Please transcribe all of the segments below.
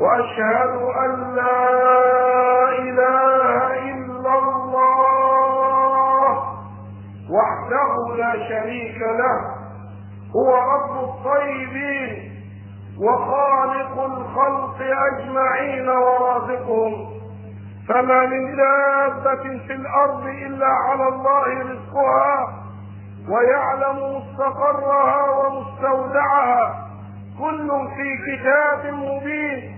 وأشهد أن لا إله إلا الله وحده لا شريك له هو رب الطيبين وخالق الخلق أجمعين ورازقهم. فما من دابه في الأرض إلا على الله رزقها ويعلم مستقرها ومستودعها. كل في كتاب مبين.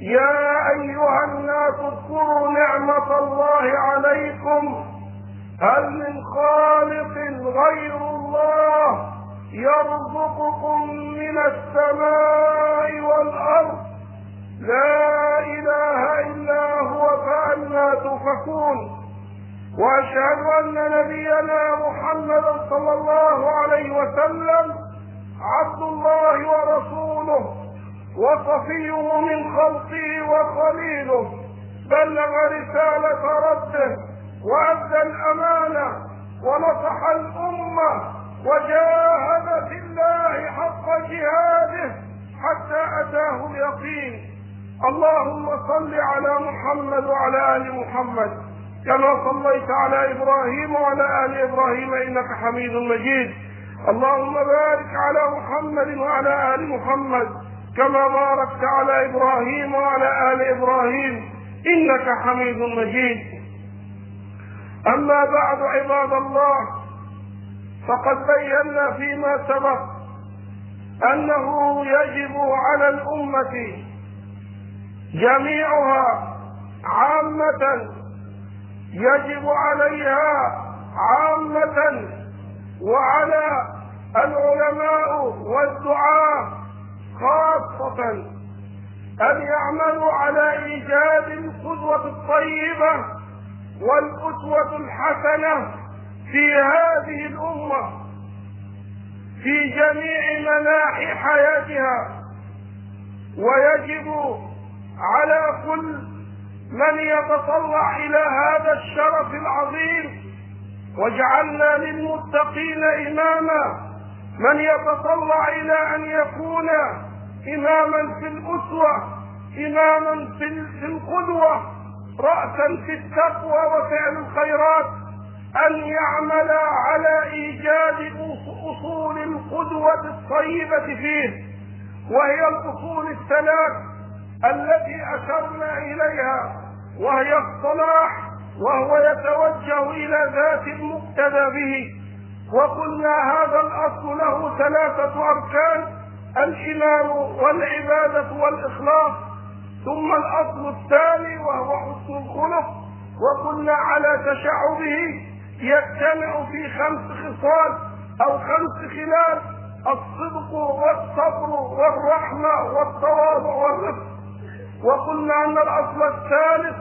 يا أيها الناس اذكروا نعمة الله عليكم. هل من خالق غير الله يرزقكم من السماء والأرض؟ لا إله إلا هو فانى تؤفكون وأشهد أن نبينا محمدا صلى الله عليه وسلم عبد الله ورسوله. وصفيه من خلقه وخليله بلغ رسالة ربه وأدى الأمانة ونصح الأمة وجاهد في الله حق جهاده حتى أتاه اليقين. اللهم صل على محمد وعلى آل محمد كما صليت على إبراهيم وعلى آل إبراهيم إنك حميد مجيد. اللهم بارك على محمد وعلى آل محمد. كما باركت على إبراهيم وعلى آل إبراهيم إنك حميد مجيد. أما بعد عباد الله فقد بينا فيما سبق أنه يجب على الأمة جميعها عامة يجب عليها عامة وعلى العلماء والدعاة خاصة أن يعملوا على إيجاد القدوة الطيبة والأسوة الحسنة في هذه الأمة في جميع مناحي حياتها. ويجب على كل من يتطلع إلى هذا الشرف العظيم. واجعلنا للمتقين إماما. من يتطلع إلى أن يكون اماما في الأسوة اماما في القدوة راسا في التقوى وفعل الخيرات أن يعمل على إيجاد أصول القدوة الطيبه فيه وهي الأصول الثلاث التي أشرنا إليها وهي الصلاح وهو يتوجه إلى ذات المقتدى به. وقلنا هذا الأصل له ثلاثة أركان الايمان والعبادة والإخلاص ثم الأصل الثاني وهو حسن الخلق. وقلنا على تشعبه يجتمع في خمس خصال أو خمس خلال الصدق والصبر والرحمة والتواضع والرفق. وقلنا أن الأصل الثالث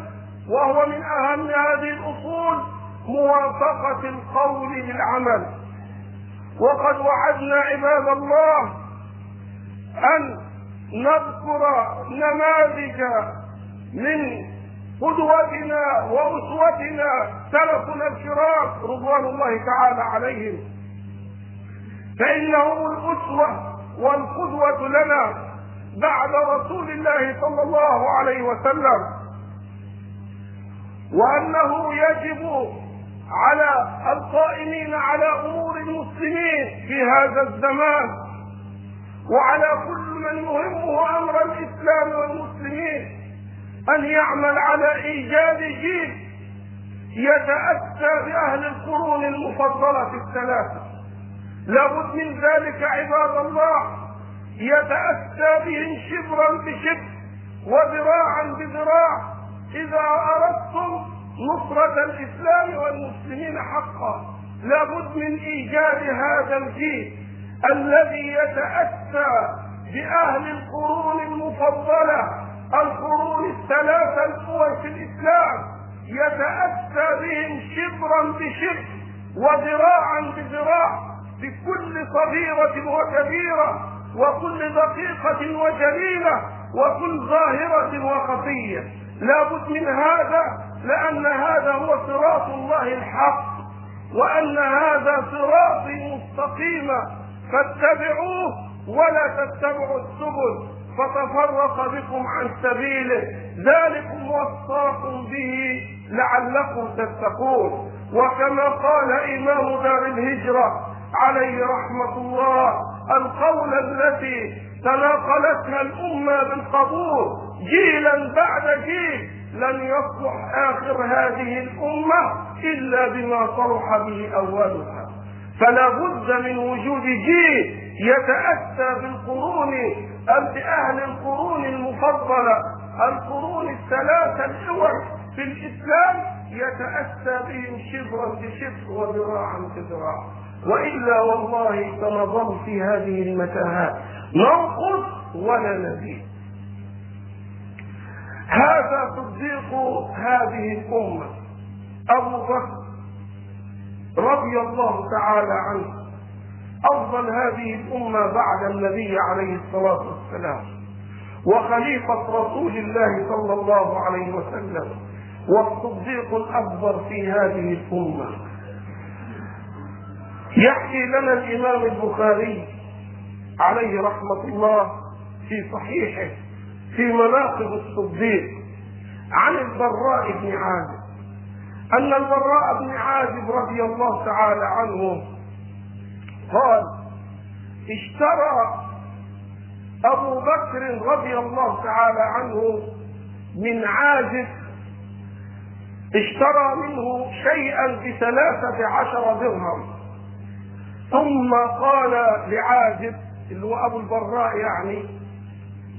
وهو من أهم هذه الأصول موافقة القول للعمل. وقد وعدنا عباد الله أن نذكر نماذج من قدوتنا وأسوتنا سلفنا الكرام رضوان الله تعالى عليهم. فإنهم الأسوة والقدوة لنا بعد رسول الله صلى الله عليه وسلم. وأنه يجب على القائمين على أمور المسلمين في هذا الزمان وعلى كل من يهمه أمر الإسلام أن يعمل على إيجاد جيل يتأتى بأهل القرون المفضلة الثلاثة. لابد من ذلك عباد الله. يتأتى بهم شبرا بشبر وذراعا بذراع. إذا أردتم نصرة الإسلام والمسلمين حقا لابد من إيجاد هذا الجيل. الذي يتأتى بأهل القرون المفضلة القرون الثلاثة الأول في الإسلام يتأتى بهم شبرا بشبر وذراعا بذراع بكل صغيرة وكبيرة وكل دقيقة وجليلة وكل ظاهرة وخفية. لا بد من هذا لأن هذا هو صراط الله الحق وأن هذا صراطي مستقيما. فاتبعوه ولا تتبعوا السبل فتفرق بكم عن سبيله. ذلكم وصاكم به لعلكم تتقون. وكما قال إمام دار الهجرة عليه رحمة الله القول التي تناقلتها الأمة بالقبول جيلا بعد جيل لن يصلح آخر هذه الأمة إلا بما صلح به أولها. فلا بد من وجود جيل يتأتى بالقرون بأهل القرون المفضلة القرون الثلاثة الأول في الإسلام يتأتى بهم شبرا بشبر وذراعا بذراع. وإلا والله سنظل في هذه المتاهات ننقص ولا نزيد. هذا تصديق هذه الأمة. أبو بكر رضي الله تعالى عنه. أفضل هذه الأمة بعد النبي عليه الصلاة والسلام وخليفة رسول الله صلى الله عليه وسلم والصديق الأكبر في هذه الأمة. يحكي لنا الإمام البخاري عليه رحمة الله في صحيحه في مناقب الصديق عن البراء بن عازب. أن البراء بن عازب رضي الله تعالى عنه قال اشترى أبو بكر رضي الله تعالى عنه من عازب اشترى منه شيئا بثلاثة عشر درهم. ثم قال لعازب اللي هو أبو البراء يعني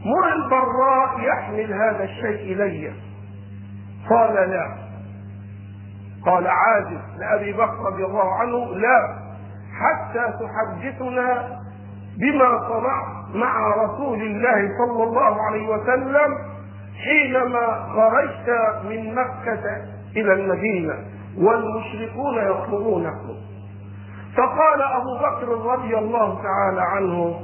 مر البراء يحمل هذا الشيء إلي. قال لا. قال عازب لأبي بكر رضي الله عنه لا حتى تحدثنا بما صنعت مع رسول الله صلى الله عليه وسلم حينما خرجت من مكة إلى المدينة والمشركون يطلبونكم فقال أبو بكر رضي الله تعالى عنه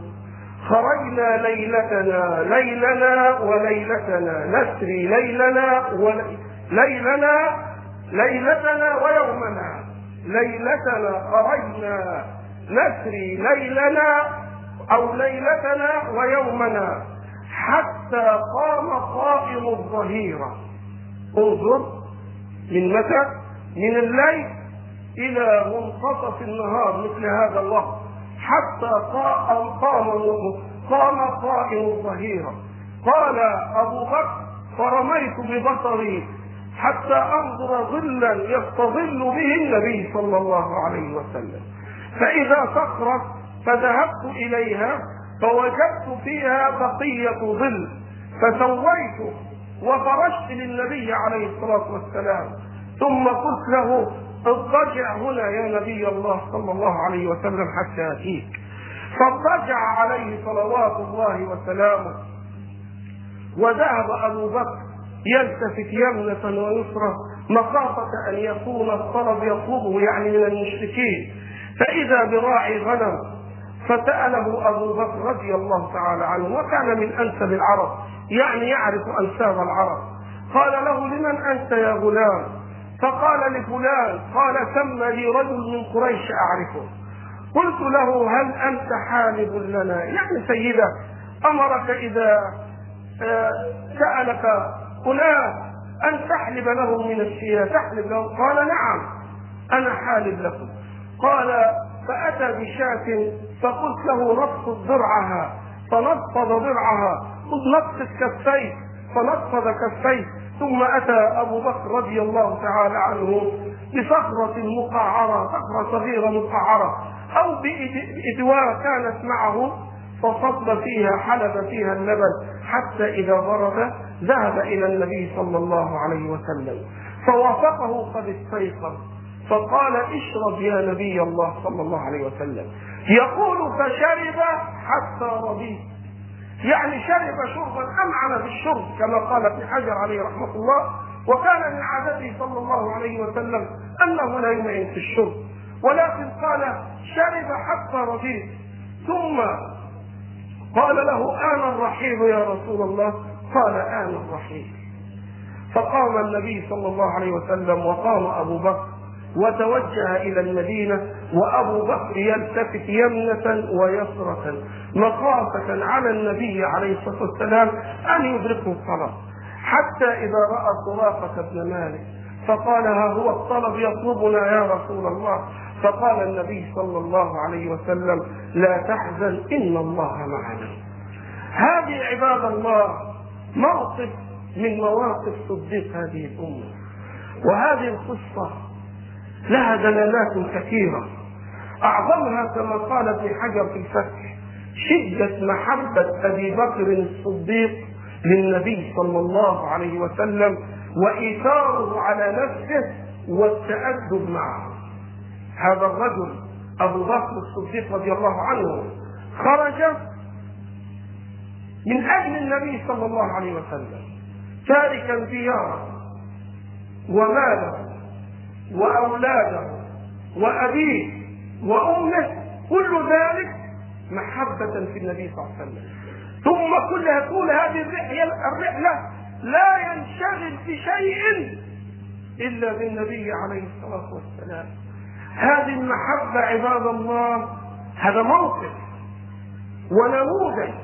خرجنا ليلتنا ليلنا وليلتنا نسري ليلنا وليلنا ليلتنا ويومنا. ليلتنا خرجنا نسري ليلنا أو ليلتنا ويومنا. حتى قام قائم الظهيرة انظر من متى؟ من الليل إلى منتصف النهار مثل هذا الوقت. حتى قام قام قائم الظهيرة قال أبو بكر فرميت ببصري حتى انظر ظلا يستظل به النبي صلى الله عليه وسلم. فإذا صخره فذهبت إليها فوجدت فيها بقية ظل. فسويت وفرشت للنبي عليه الصلاة والسلام. ثم قلت له اضطجع هنا يا نبي الله صلى الله عليه وسلم حتى أتيك. فاضطجع عليه صلوات الله وسلامه. وذهب أبو بكر يلتفت يمنة ويسرى مخافة أن يكون الطلب يطلبه يعني من المشركين. فإذا براعي غنم فسأله أبو بكر رضي الله تعالى عنه وكان من أنسب العرب يعني يعرف أنساب العرب. قال له لمن أنت يا غلام؟ فقال لفلان قال سمى لي رجل من قريش أعرفه. قلت له هل أنت حالب لنا؟ يعني سيدة أمرك إذا آه، سألك فلان أن تحلب له من الشياه تحلب له قال نعم أنا حالب لكم. قال فأتى بشاة فقلت له نفض ضرعها فنفض ضرعها نفس الكفين. فنفض كفيه ثم أتى أبو بكر رضي الله تعالى عنه بصخرة مقعرة صخرة صغيرة مقعرة. أو بإدواء كانت معه. فصب فيها حلب فيها اللبن حتى إذا برد ذهب إلى النبي صلى الله عليه وسلم. فوافقه قد استيقظ. فقال اشرب يا نبي الله صلى الله عليه وسلم. يقول فشرب حتى رضيت. يعني شرب شربا امعن في الشرب كما قال ابن حجر عليه رحمة الله. وكان من عادته صلى الله عليه وسلم أنه لا يمعن في الشرب. ولكن قال شرب حتى رضيت. ثم قال له آن الرحيل يا رسول الله. قال آن الرحيل فقام النبي صلى الله عليه وسلم وقام أبو بكر وتوجه إلى المدينة وأبو بكر يلتفت يمنة ويسرة مخافة على النبي عليه الصلاة والسلام أن يدركه الصلاة حتى إذا رأى سراقة بن مالك فقال ها هو الطلب يطلبنا يا رسول الله. فقال النبي صلى الله عليه وسلم لا تحزن إن الله معنا. هذه عباد الله موقف من مواقف صديق هذه الأمة. وهذه القصة لها دلالات كثيرة. أعظمها كما قال ابن حجر في الفتح شدة محبة أبي بكر الصديق للنبي صلى الله عليه وسلم وإيثاره على نفسه والتأدب معه. هذا الرجل أبو بكر الصديق رضي الله عنه خرج من أجل النبي صلى الله عليه وسلم تاركا دياره وماله وأولاده وأبيه وأمه كل ذلك محبة في النبي صلى الله عليه وسلم. ثم كل طول هذه الرحلة لا ينشغل بشيء إلا بالنبي عليه الصلاة والسلام. هذه المحبة عباد الله هذا موقف ونموذج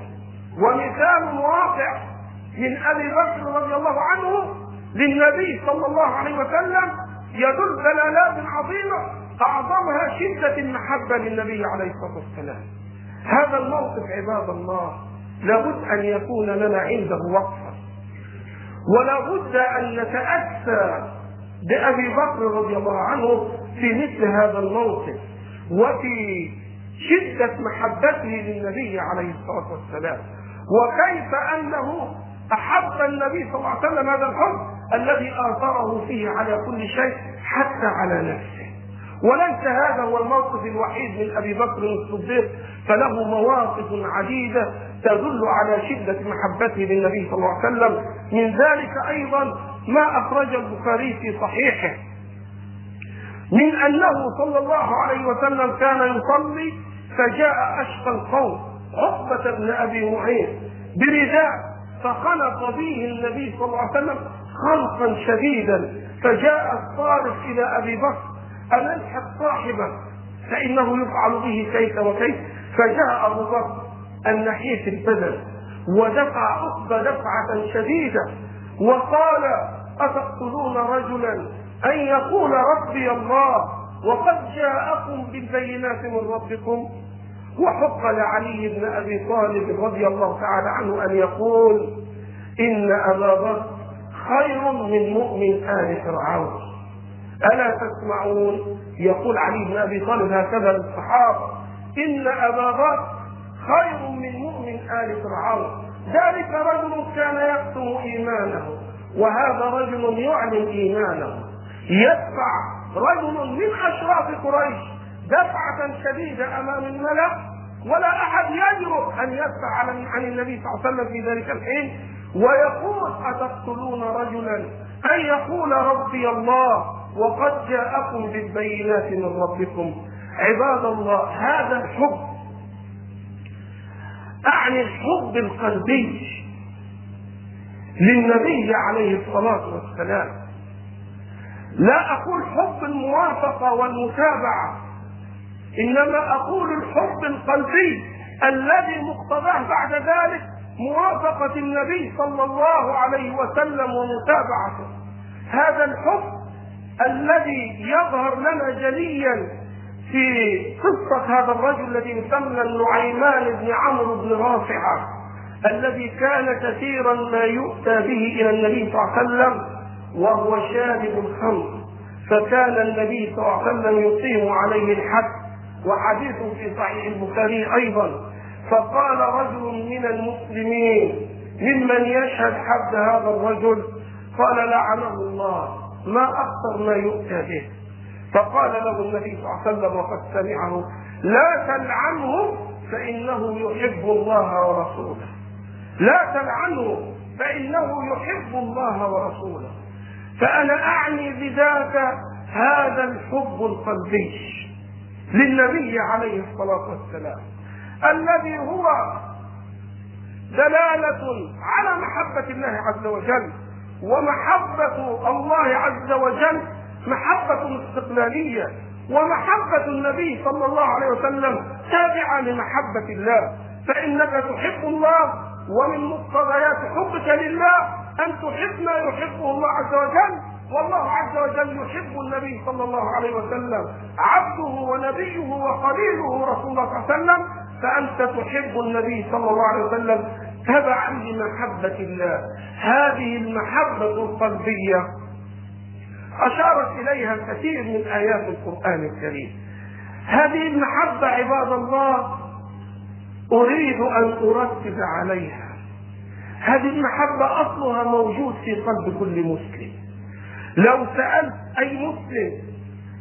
ومثال واقع من أبي بكر رضي الله عنه للنبي صلى الله عليه وسلم يدل دلالات عظيمة أعظمها شدة المحبة للنبي عليه الصلاة والسلام. هذا الموقف عباد الله لابد أن يكون لنا عنده وقفة ولا بد أن نتأسى بأبي بكر رضي الله عنه في مثل هذا الموقف وفي شدة محبته للنبي عليه الصلاة والسلام. وكيف أنه أحب النبي صلى الله عليه وسلم هذا الحب الذي آثره فيه على كل شيء حتى على نفسه. وليس هذا هو الموقف الوحيد من أبي بكر الصديق فله مواقف عديدة تدل على شدة محبته للنبي صلى الله عليه وسلم. من ذلك أيضا ما اخرج البخاري في صحيحه. من أنه صلى الله عليه وسلم كان يصلي فجاء أشقى القوم. عقبة بن أبي معين برداء فخلط به النبي صلى الله عليه وسلم خلقا شديدا. فجاء الصارخ إلى أبي بكر أن الحق صاحبه فإنه يفعل به كيف وكيف. فجاء أبو بكر النحيف البدن ودفع عقبة دفعة شديدة وقال أتقتلون رجلا أن يقول ربي الله وقد جاءكم بالبينات من ربكم وحق لعلي بن أبي طالب رضي الله تعالى عنه أن يقول إن أبا بكر خير من مؤمن آل فرعون. ألا تسمعون؟ يقول علي بن أبي طالب هكذا للصحابة إن أبا بكر خير من مؤمن آل فرعون. ذلك رجل كان يكتم إيمانه وهذا رجل يعلن إيمانه. يدفع رجل من أشراف قريش دفعة شديدة أمام الملأ ولا أحد يجرؤ أن يدفع عن النبي صلى الله عليه وسلم في ذلك الحين. ويقول أتقتلون رجلا؟ أن يقول ربي الله وقد جاءكم بالبينات من ربكم. عباد الله هذا الحب أعني الحب القلبي للنبي عليه الصلاة والسلام. لا أقول حب الموافقة والمتابعة إنما أقول الحب القلبي الذي مقتضاه بعد ذلك موافقة النبي صلى الله عليه وسلم ومتابعته. هذا الحب الذي يظهر لنا جليا في قصة هذا الرجل الذي يسمى النعيمان بن عمرو بن رافعة الذي كان كثيرا ما يؤتى به إلى النبي صلى الله عليه وسلم وهو شارب الخمر. فكان النبي صلى الله عليه وسلم يقيم عليه الحد وحديث في صحيح البخاري أيضا. فقال رجل من المسلمين ممن يشهد حد هذا الرجل؟ قال لعنه الله ما أكثر ما يؤتى به. فقال له النبي صلى الله عليه وسلم وقد سمعه لا تلعنه فإنه يحب الله ورسوله. لا تلعنه فإنه يحب الله ورسوله. فأنا أعني بذاك هذا الحب القلبي للنبي عليه الصلاة والسلام الذي هو دلالة على محبة الله عز وجل ومحبة الله عز وجل محبة استقلالية ومحبة النبي صلى الله عليه وسلم تابعة لمحبة الله فإنك تحب الله ومن مقتضيات حبك لله أن تحب ما يحبه الله عز وجل والله عز وجل يحب النبي صلى الله عليه وسلم. عبده ونبيه وخليله رسول الله صلى الله عليه وسلم. فأنت تحب النبي صلى الله عليه وسلم تبعا لمحبة الله. هذه المحبة القلبية أشارت إليها كثير من آيات القرآن الكريم. هذه المحبة عباد الله أريد أن أرتب عليها. هذه المحبة أصلها موجود في قلب كل مسلم. لو سألت أي مسلم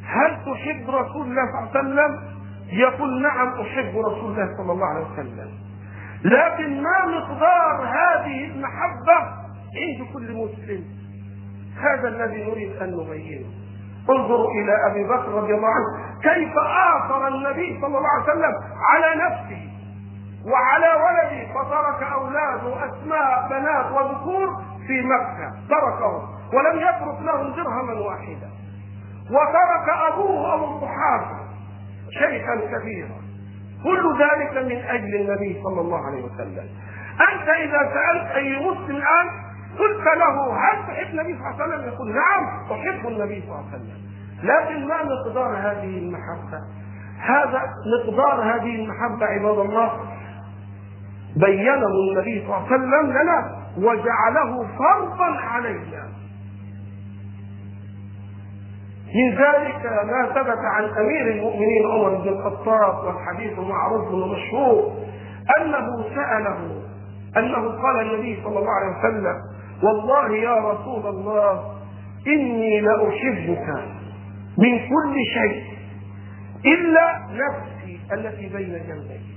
هل تحب رسول الله صلى الله عليه وسلم؟ يقول نعم أحب رسول الله صلى الله عليه وسلم. لكن ما مقدار هذه المحبة عند كل مسلم؟ هذا الذي نريد أن نبينه. انظروا إلى أبي بكر رضي الله عنه كيف آثر النبي صلى الله عليه وسلم على نفسه. وعلى ولده فترك اولاده اسماء بنات وذكور في مكة. تركهم ولم يترك لهم درهما واحدا. وترك أبوه ابو الصحابة شيخا كبيرا. كل ذلك من أجل النبي صلى الله عليه وسلم. أنت إذا سألت أي مسلم الآن قلت له هل تحب النبي صلى الله عليه وسلم؟ يقول نعم أحب النبي صلى الله عليه وسلم. لكن ما مقدار هذه المحبة؟ هذا مقدار هذه المحبة عباد الله بينه النبي صلى الله عليه وسلم لنا وجعله فرضا علينا من ذلك ما ثبت عن أمير المؤمنين عمر بن الخطاب والحديث معروف ومشهور أنه سأله أنه قال النبي صلى الله عليه وسلم والله يا رسول الله إني لاحبك من كل شيء إلا نفسي التي بين جنبي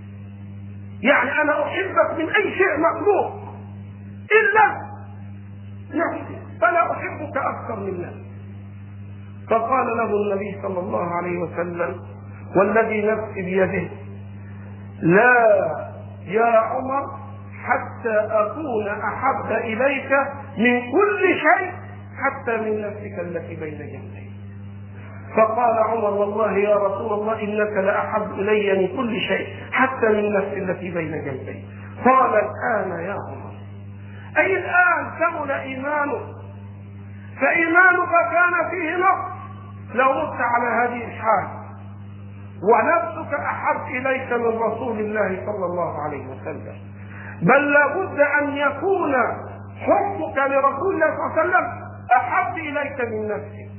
يعني أنا أحبك من أي شيء مخلوق إلا نفسي. فلا أحبك أكثر من نفسي. فقال له النبي صلى الله عليه وسلم والذي نفسي بيده لا يا عمر حتى أكون أحب إليك من كل شيء حتى من نفسك التي بين جنبي فقال عمر والله يا رسول الله إنك لأحب إلي من كل شيء حتى من نفسي التي بين جنبي. قال الآن يا عمر أي الآن كمل إيمانك؟ فإيمانك كان فيه نقص. لو مت على هذه الحال ونفسك أحب إليك من رسول الله صلى الله عليه وسلم بل لابد أن يكون حبك لرسول الله صلى الله عليه وسلم أحب إليك من نفسك.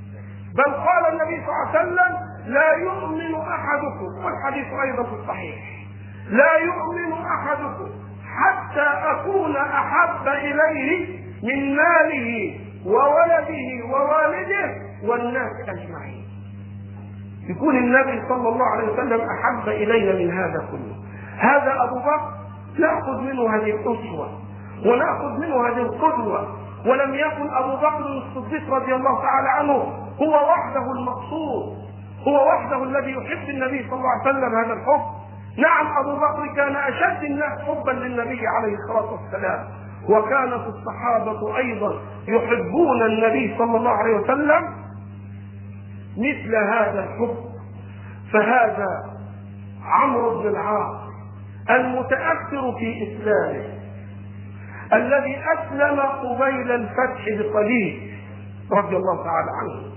بل قال النبي صلى الله عليه وسلم لا يؤمن أحدكم والحديث أيضا في الصحيح لا يؤمن أحدكم حتى أكون أحب إليه من ماله وولده ووالده والناس أجمعين. يكون النبي صلى الله عليه وسلم أحب إلينا من هذا كله. هذا أبو بكر نأخذ منه هذه الأسوة ونأخذ منه هذه القدوة ولم يكن أبو بكر الصديق رضي الله تعالى عنه هو وحده المقصود هو وحده الذي يحب النبي صلى الله عليه وسلم هذا الحب. نعم أبو بكر كان أشد الناس حبا للنبي عليه الصلاة والسلام. وكانت الصحابة أيضا يحبون النبي صلى الله عليه وسلم مثل هذا الحب. فهذا عمرو بن العاص المتأثر في إسلامه الذي أسلم قبيل الفتح بقليل رضي الله تعالى عنه.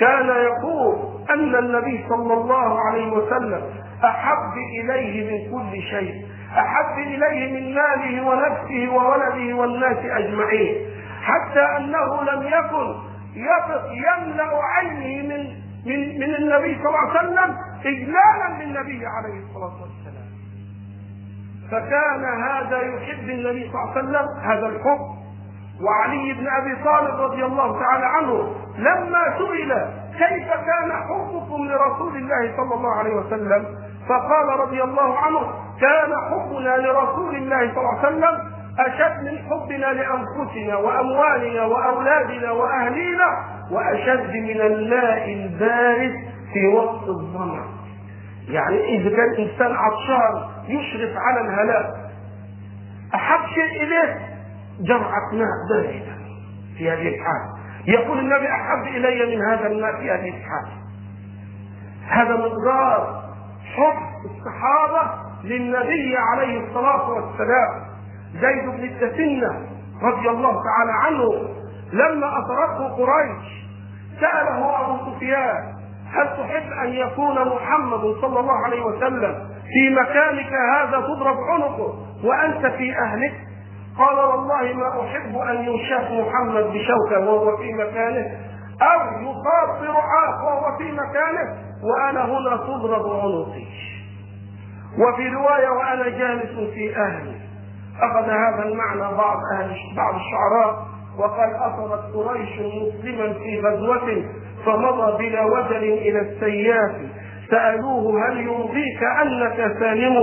كان يقول أن النبي صلى الله عليه وسلم أحب إليه من كل شيء أحب إليه من ماله ونفسه وولده والناس أجمعين حتى أنه لم يكن يقف يملأ عينه من من من النبي صلى الله عليه وسلم اجلالا للنبي عليه الصلاة والسلام. فكان هذا يحب النبي صلى الله عليه وسلم هذا الحب. وعلي بن أبي طالب رضي الله تعالى عنه لما سئل كيف كان حبكم لرسول الله صلى الله عليه وسلم؟ فقال رضي الله عنه كان حبنا لرسول الله صلى الله عليه وسلم أشد من حبنا لأنفسنا وأموالنا وأولادنا وأهلينا وأشد من الماء البارد في وقت الظمأ. يعني إذا كان إنسان عطشان يشرف على الهلاك أحب شيء إليه؟ جرعه ماء بارده في هذه الحال. يقول النبي أحب إلي من هذا الماء في هذه الحال. هذا مقدار حب الصحابة للنبي عليه الصلاة والسلام. زيد بن الدسنه رضي الله تعالى عنه لما اثرته قريش سأله أبو سفيان هل تحب أن يكون محمد صلى الله عليه وسلم في مكانك هذا تضرب عنقه وأنت في اهلك قال والله ما أحب أن يشاف محمد بشوكه وهو في مكانه أو يصاب برعاة وهو في مكانه وأنا هنا تضرب عنقي. وفي رواية وأنا جالس في أهلي. أخذ هذا المعنى بعض أهل بعض الشعراء وقال اصبت قريش مسلما في غزوة فمضى بلا وجل إلى السياف سألوه هل يرضيك أنك سالم؟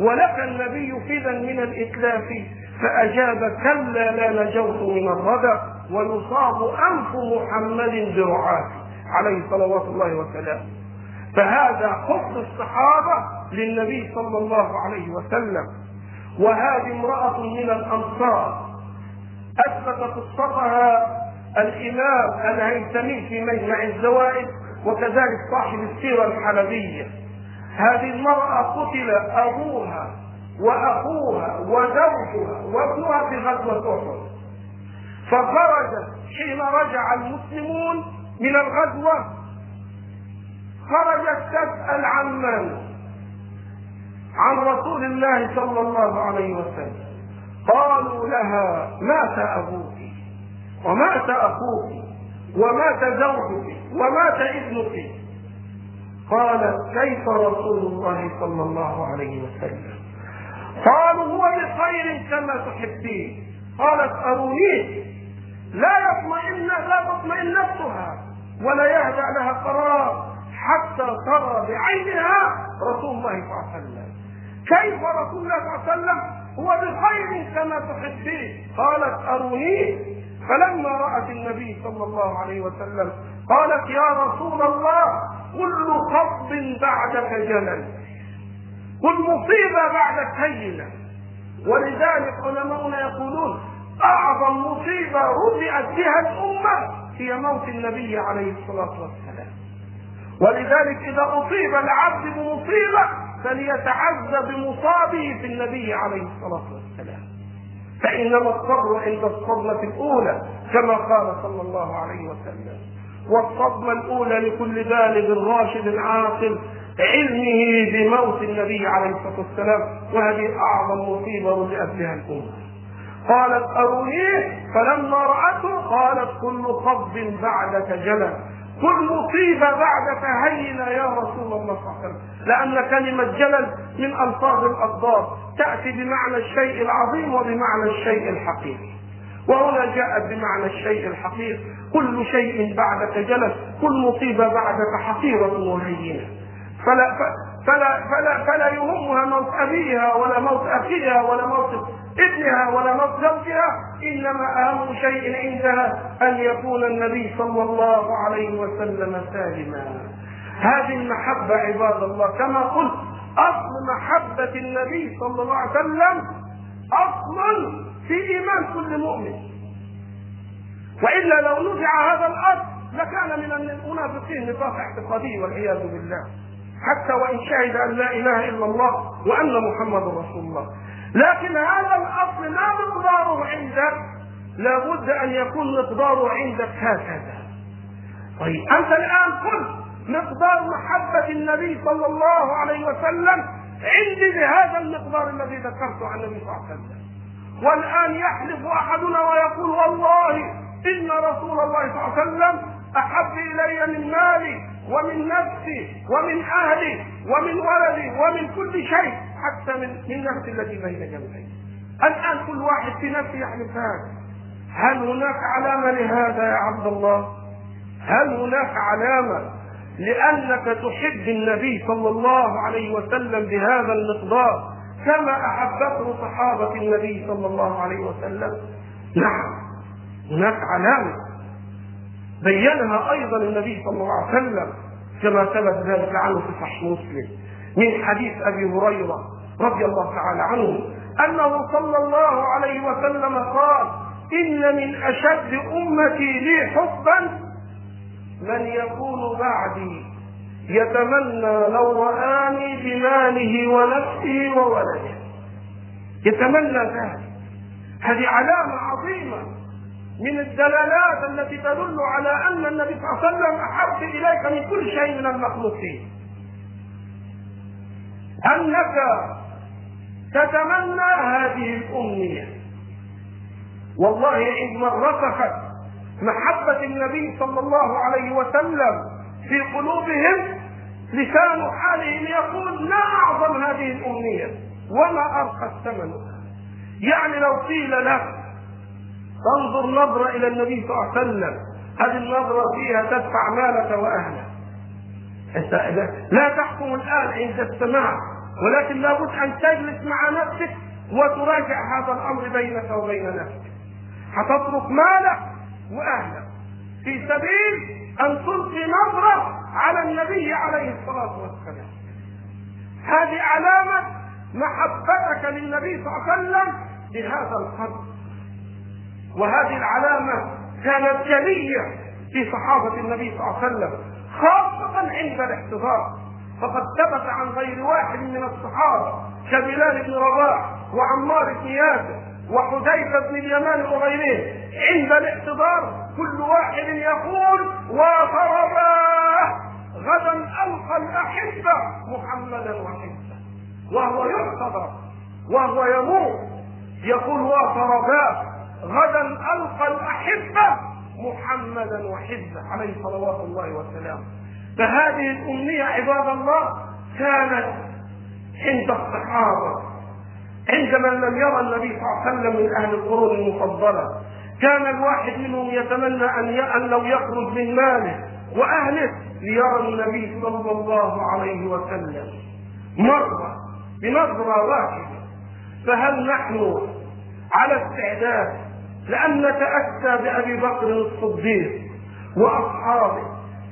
ولك النبي فدا من الإتلاف. فأجاب كلا لا نجوت من الردى ويصاب أنف محمد برعاه عليه صلوات الله وسلامه. فهذا حب الصحابة للنبي صلى الله عليه وسلم. وهذه امرأة من الأنصار. اثبت قصتها الإمام الهيثمي في مجمع الزوائد وكذلك صاحب السيرة الحلبية. هذه المرأة قتل أبوها وأخوها وزوجها وابنها في غزوة أحد. فخرجت حين رجع المسلمون من الغزوة. خرجت تسأل عن من؟ عن رسول الله صلى الله عليه وسلم. قالوا لها مات أبوك ومات أخوك ومات زوجك ومات ابنك. قالت كيف رسول الله صلى الله عليه وسلم؟ قالوا هو بخير كما تحبين. قالت ارونيه لا يطمئن لا تطمئن نفسها ولا يهدأ لها قرار حتى ترى بعينها رسول الله صلى الله عليه وسلم. كيف رسول الله صلى الله عليه وسلم؟ هو بخير كما تحبين. قالت ارونيه فلما رأت النبي صلى الله عليه وسلم قالت يا رسول الله كل خطب بعدك جلل كل مصيبة بعدك هينة ولذلك علماؤنا يقولون أعظم مصيبة رفعت بها الأمة هي موت النبي عليه الصلاة والسلام. ولذلك إذا أصيب العبد بمصيبة فليتعزى بمصابه في النبي عليه الصلاة والسلام. فإنما الصبر عند الصدمة الأولى كما قال صلى الله عليه وسلم. والصدمة الأولى لكل بالغ راشد عاقل علمه بموت النبي عليه الصلاة والسلام وهذه أعظم مصيبة رجعت بها الأمة. قالت أرونيه فلما رأته قالت كل خض بعدك جلل كل مصيبة بعدك هينة يا رسول الله صلى الله عليه وسلم. لأن كلمة جلل من ألفاظ الأضداد تأتي بمعنى الشيء العظيم وبمعنى الشيء الحقيقي وهنا جاءت بمعنى الشيء الحقير كل شيء بعدك جلل كل مصيبة بعدك حقيرة وهينة. فلا فلا فلا فلا يهمها موت أبيها ولا موت أخيها ولا موت ابنها ولا موت زوجها إنما أهم شيء عندها أن يكون النبي صلى الله عليه وسلم سالما. هذه المحبة عباد الله كما قلت أصل محبة النبي صلى الله عليه وسلم أصل في إيمان كل مؤمن. وإلا لو نزع هذا الأصل لكان من المنافقين نفاق اعتقادي والعياذ بالله. حتى وإن شهد أن لا إله إلا الله وأن محمد رسول الله. لكن هذا الأصل ما مقداره عندك. لابد أن يكون مقداره عندك هكذا. طيب أنت الآن قلت مقدار محبة النبي صلى الله عليه وسلم عندي بهذا المقدار الذي ذكرته عن النبي صلى الله عليه وسلم. والآن يحلف أحدنا ويقول والله إن رسول الله صلى الله عليه وسلم أحب إلي من مالي. ومن نفسي ومن أهلي ومن ولدي ومن كل شيء حتى من من نفسي التي بين جنبي. الآن كل واحد في نفسه يحلف هذا. هل هناك علامة لهذا يا عبد الله؟ هل هناك علامة لأنك تحب النبي صلى الله عليه وسلم بهذا المقدار كما أحبته صحابة النبي صلى الله عليه وسلم؟ نعم. هناك علامة. بينها أيضا النبي صلى الله عليه وسلم كما ثبت ذلك عنه في صحيح مسلم من حديث أبي هريرة رضي الله تعالى عنه أنه صلى الله عليه وسلم قال إن من أشد أمتي لي حبا من يكون بعدي يتمنى لو رآني بماله ونفسه وولده. يتمنى ذلك. هذه علامة عظيمة. من الدلالات التي تدل على أن النبي صلى الله عليه وسلم أحب إليك من كل شيء من المخلوقين. أنك تتمنى هذه الأمنية. والله عندما رسخت محبة النبي صلى الله عليه وسلم في قلوبهم لسان حالهم يقول ما أعظم هذه الأمنية وما أرقى الثمن. يعني لو قيل لك تنظر نظرة إلى النبي صلى الله عليه وسلم. هذه النظرة فيها تدفع مالك وأهلك لا تحكم الآن عند السماع ولكن لابد أن تجلس مع نفسك وتراجع هذا الأمر بينك وبين نفسك. حتترك مالك وأهلك في سبيل أن تلقي نظرة على النبي عليه الصلاة والسلام. هذه علامة محبتك للنبي صلى الله عليه وسلم بهذا القدر. وهذه العلامة كانت جلية في صحابة النبي صلى الله عليه وسلم خاصة عند الاحتضار. فقد ثبت عن غير واحد من الصحابة كبلال بن رباح وعمار بن ياسر وحذيفة بن اليمان وغيرهم. عند الاحتضار كل واحد يقول وضرباه غدا ألقى الأحبة محمدا وحبه وهو يحتضر وهو يموت. يقول وضرباه غدا ألقى الأحبة محمدا وحزبه عليه صلوات الله وسلامه. فهذه الأمنية عباد الله كانت عند الصحابة عند من لم يرى النبي صلى الله عليه وسلم من أهل القرون المفضلة. كان الواحد منهم يتمنى أن أن لو يخرج من ماله وأهله ليرى النبي صلى الله عليه وسلم مرة بنظرة واحدة. فهل نحن على استعداد لأن نتأسى بأبي بكر الصديق وأصحابه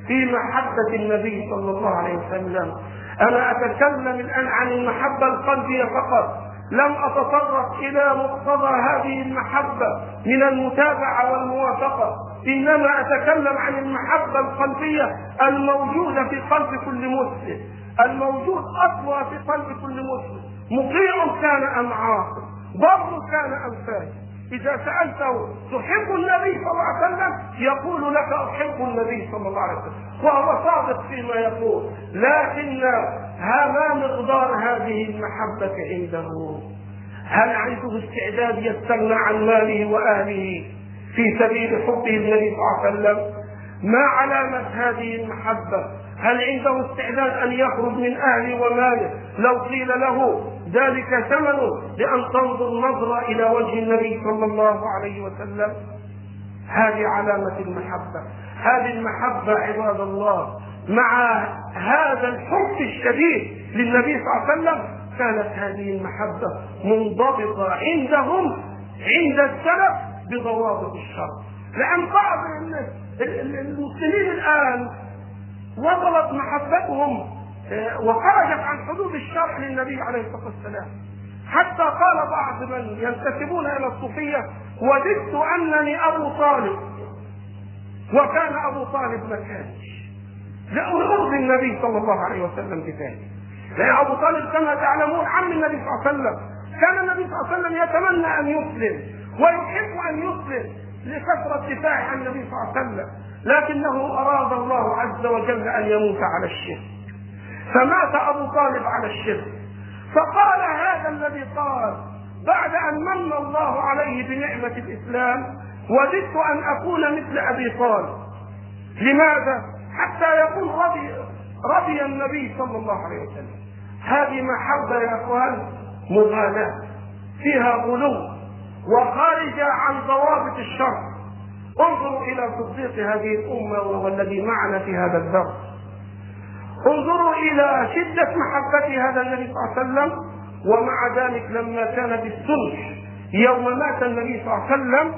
في محبة النبي صلى الله عليه وسلم. أنا أتكلم الآن عن المحبة القلبية فقط. لم أتطرق إلى مقتضى هذه المحبة من المتابعة والموافقة. إنما أتكلم عن المحبة القلبية الموجودة في قلب كل مسلم. الموجود أصلا في قلب كل مسلم. مطيع كان أم عاصم بر كان أم فاجر؟ إذا سألته تحب النبي صلى الله عليه وسلم؟ يقول لك أحب النبي صلى الله عليه وسلم. وهو صادق فيما يقول. لكن ما مقدار هذه المحبة عنده. هل عنده استعداد يستغنى عن ماله وأهله في سبيل حبه النبي صلى الله عليه وسلم؟ ما علامة هذه المحبة؟ هل عنده استعداد أن يخرج من أهله وماله؟ لو قيل له ذلك ثمن لأن تنظر نظرة إلى وجه النبي صلى الله عليه وسلم. هذه علامة المحبة. هذه المحبة عباد الله مع هذا الحب الشديد للنبي صلى الله عليه وسلم كانت هذه المحبة منضبطة عندهم عند السلف بضوابط الشرع. لأن بعض المسلمين الآن وصلت محبتهم وخرجت عن حدود الشرع للنبي عليه الصلاة والسلام. حتى قال بعض من ينتسبون إلى الصوفية وددت أنني أبو طالب. وكان أبو طالب مكاني. لأرضي النبي صلى الله عليه وسلم بذلك. لأن أبو طالب كما تعلمون عم النبي صلى الله عليه وسلم. كان النبي صلى الله عليه وسلم يتمنى أن يسلم ويحب أن يسلم لكثرة دفاعه عن النبي صلى الله عليه وسلم لكنه أراد الله عز وجل أن يموت على الشرك. فمات أبو طالب على الشرك. فقال هذا الذي قال بعد أن من الله عليه بنعمة الإسلام وددت أن أكون مثل أبي طالب. لماذا؟ حتى يقول رضي رضي النبي صلى الله عليه وسلم. هذه محبه يا إخوان مغالاة. فيها غلو وخارجه عن ضوابط الشرع. انظروا إلى صديق هذه الأمة وهو الذي معنا في هذا الدرس. انظروا إلى شدة محبة هذا النبي صلى الله عليه وسلم ومع ذلك لما كان بالصلح يوم مات النبي صلى الله عليه وسلم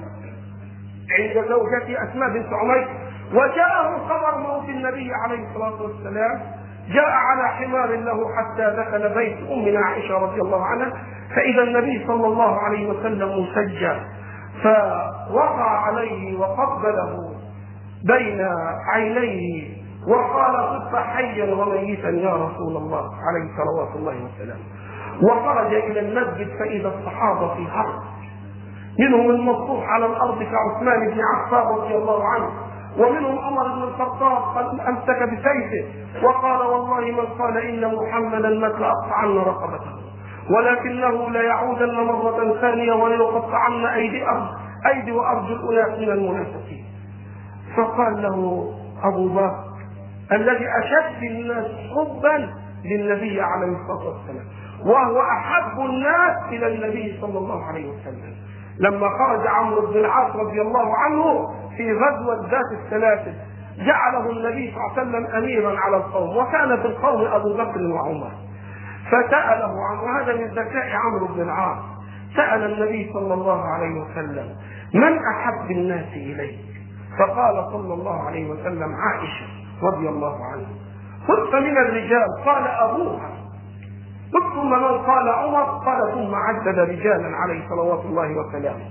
عند زوجته أسماء بنت عمير. وجاءه خبر موت النبي عليه الصلاة والسلام جاء على حمار له حتى دخل بيت امنا عائشة رضي الله عنها فإذا النبي صلى الله عليه وسلم مسجى فوقع عليه وقبله بين عينيه وقال صدت حيا وميتا يا رسول الله عليه صلوات الله وسلامه. وخرج إلى المسجد فإذا الصحابه في حرب منهم المصروف على الأرض كعثمان بن عفان رضي الله عنه ومنهم عمر بن الخطاب قد أمسك بسيفه وقال والله من قال إن محمدا مات لاقطعن رقبته ولكنه ليعودن مرة ثانية وليقطعن أيدي أرض أيدي وأرجل أناس من المنافقين. فقال له أبو بكر الذي أشد الناس حبا للنبي عليه الصلاة والسلام وهو أحب الناس إلى النبي صلى الله عليه وسلم. لما خرج عمرو بن العاص رضي الله عنه في غزوة ذات السلاسل جعله النبي صلى الله عليه وسلم أميرا على القوم وكان في القوم أبو بكر وعمر. فسأله عن وهذا من ذكاء عمرو بن العاص سأل النبي صلى الله عليه وسلم من أحب الناس إليك؟ فقال صلى الله عليه وسلم عائشة. رضي الله عنها قلت من الرجال؟ قال أبوها قلت ثم من قال عمر؟ قال ثم عدد رجالا عليه صلوات الله وسلامه.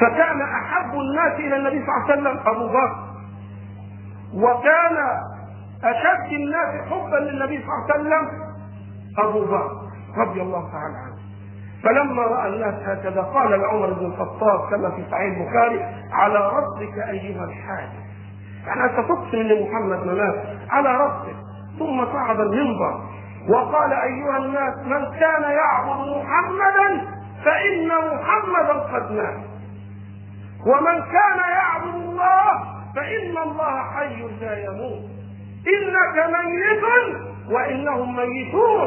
فكان أحب الناس إلى النبي صلى الله عليه وسلم أبو بكر. وكان أشد الناس حبا للنبي صلى الله عليه وسلم أبو بكر رضي الله تعالى عنه. فلما رأى الناس هكذا قال لعمر بن الخطاب كما في صحيح البخاري على ربك أيها الحادث يعني تقسم لمحمد مناس على ربك ثم صعد المنبر وقال أيها الناس من كان يعبد محمدا فإن محمدا قد مات. ومن كان يعبد الله فإن الله حي لا يموت. إنك ميت وإنهم ميتون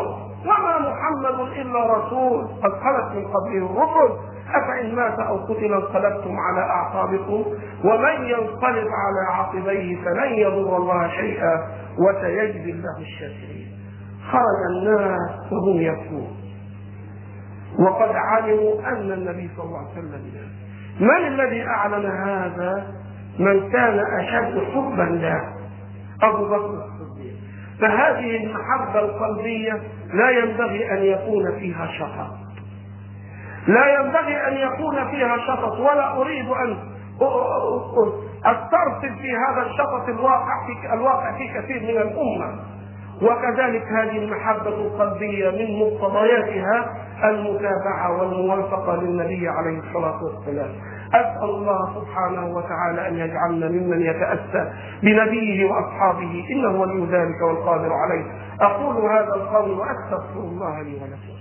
وما محمد إلا رسول. قد خلت من قبله الرسل. أفإن مات أو قتل انقلبتم على أعقابكم ومن ينقلب على عقبيه فلن يضر الله شيئا وسيجزي الله الشاكرين. خرج الناس وهم يبكون وقد علموا أن النبي صلى الله عليه وسلم من الذي أعلن هذا؟ من كان أشد حبا له. أبو بكر فهذه المحبة القلبية لا ينبغي أن يكون فيها شطط لا ينبغي أن يكون فيها شطط ولا أريد أن أسترسل في هذا الشطط الواقع في الواقع في كثير من الأمة. وكذلك هذه المحبة القلبية من مقتضياتها المتابعة والموافقة للنبي عليه الصلاة والسلام. أسأل الله سبحانه وتعالى أن يجعلنا ممن يتأسى بنبيه وأصحابه. إنه ولي ذلك والقادر عليه. أقول هذا القول وأستغفر الله لي ولكم.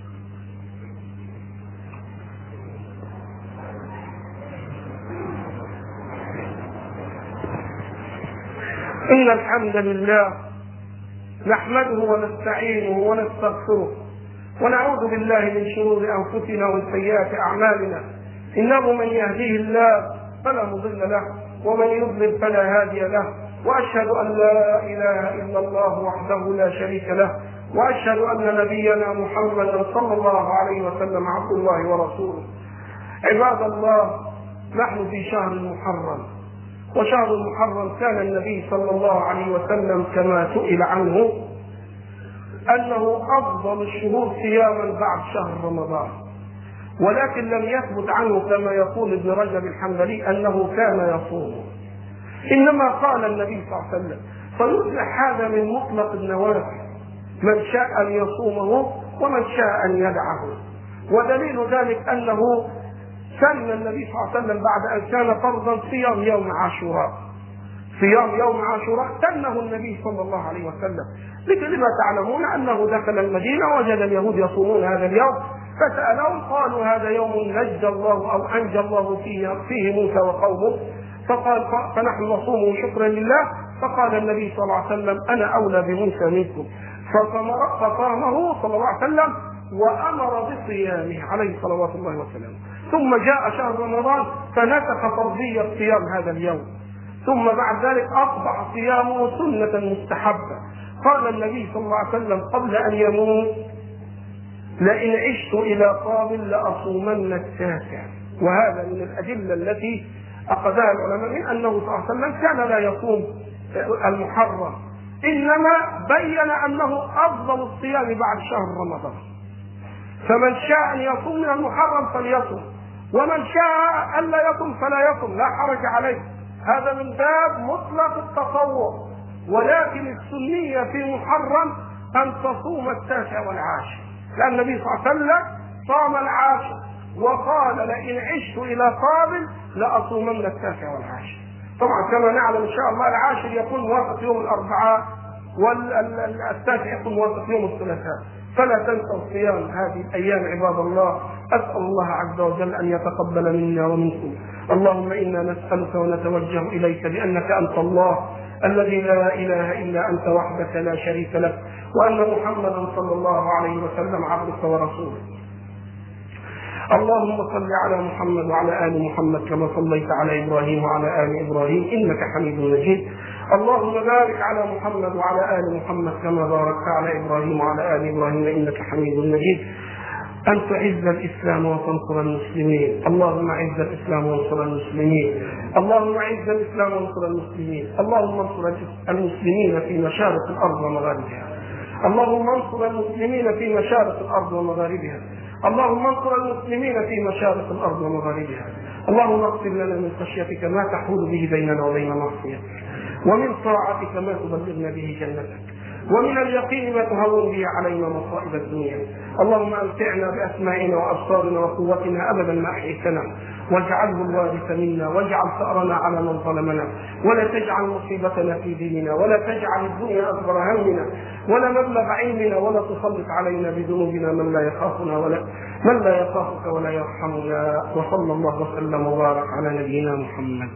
إن الحمد لله نحمده ونستعينه ونستغفره ونعوذ بالله من شرور أنفسنا ومن سيئات أعمالنا. إنه من يهديه الله فلا مضل له ومن يضلل فلا هادي له. وأشهد أن لا إله إلا الله وحده لا شريك له. وأشهد أن نبينا محمدا صلى الله عليه وسلم عبد الله ورسوله. عباد الله نحن في شهر المحرم وشهر المحرم كان النبي صلى الله عليه وسلم كما سئل عنه أنه أفضل الشهور صياما بعد شهر رمضان. ولكن لم يثبت عنه كما يقول ابن رجب الحنبلي أنه كان يصوم. إنما قال النبي صلى الله عليه وسلم فيصبح هذا من مطلق النوافل من شاء أن يصومه ومن شاء أن يدعه. ودليل ذلك أنه سن النبي صلى الله عليه وسلم بعد أن كان فرضا صيام يوم عاشوراء. صيام يوم عاشوراء سنه النبي صلى الله عليه وسلم. مثل ما تعلمون أنه دخل المدينة وجد اليهود يصومون هذا اليوم. فسألهم قالوا هذا يوم نجى الله أو أنجى الله فيه, فيه موسى وقومه. فقال فنحن نصومه شكرا لله. فقال النبي صلى الله عليه وسلم أنا أولى بموسى منكم. فصامه صلى الله عليه وسلم وأمر بصيامه عليه صلوات الله وسلامه. ثم جاء شهر رمضان فنسخ فرضيه صيام هذا اليوم. ثم بعد ذلك أصبح صيامه سنة مستحبة. قال النبي صلى الله عليه وسلم قبل أن يموت لئن عشت إلى قابل لأصومن التاسع. وهذا من الأدلة التي أخذها العلماء من أنه صلى الله عليه وسلم كان لا يصوم المحرم. إنما بين أنه أفضل الصيام بعد شهر رمضان. فمن شاء أن يصوم من المحرم فليصوم. ومن شاء ألا يصوم فلا يصوم لا حرج عليه. هذا من باب مطلق التطوع ولكن السنية في محرم أن تصوم التاسع والعاشر. لأن النبي صلى الله عليه وسلم صام العاشر وقال لئن عشت إلى قابل لأصومن التاسع والعاشر. طبعا كما نعلم إن شاء الله العاشر يكون موافق يوم الأربعاء والتاسع يكون موافق يوم الثلاثاء. فلا تنسوا صيام هذه الأيام عباد الله. أسأل الله عز وجل أن يتقبل منا ومنكم. اللهم إنا نسألك ونتوجه إليك بأنك أنت الله الذي لا إله إلا أنت وحدك لا شريك لك وأن محمدا صلى الله عليه وسلم عبدك ورسولك. اللهم صل على محمد وعلى آل محمد كما صليت على إبراهيم وعلى آل إبراهيم إنك حميد مجيد. اللهم بارك على محمد وعلى آل محمد كما باركت على إبراهيم وعلى آل إبراهيم إنك حميد مجيد. أن تعز الإسلام وتنصر المسلمين. اللهم أعز الإسلام وانصر المسلمين. اللهم أعز الإسلام وانصر المسلمين. اللهم انصر المسلمين في مشارق الأرض ومغاربها. اللهم انصر المسلمين في مشارق الأرض ومغاربها. اللهم انصر المسلمين في مشارق الأرض ومغاربها. اللهم اغفر لنا من خشيتك ما تحول به بيننا وبين معصيتك. ومن طاعتك ما تبلغنا به جنتك ومن اليقين ما تهون به علينا مصائب الدنيا. اللهم أمتعنا باسمائنا وأبصارنا وقوتنا أبدا ما أحييتنا. واجعله الوارث منا واجعل ثأرنا على من ظلمنا. ولا تجعل مصيبتنا في ديننا ولا تجعل الدنيا أكبر همنا. ولا مبلغ علمنا ولا تسلط علينا بذنوبنا من لا يخافنا ولا من لا يخافك ولا يرحمنا. وصلى الله وسلم وبارك على نبينا محمد.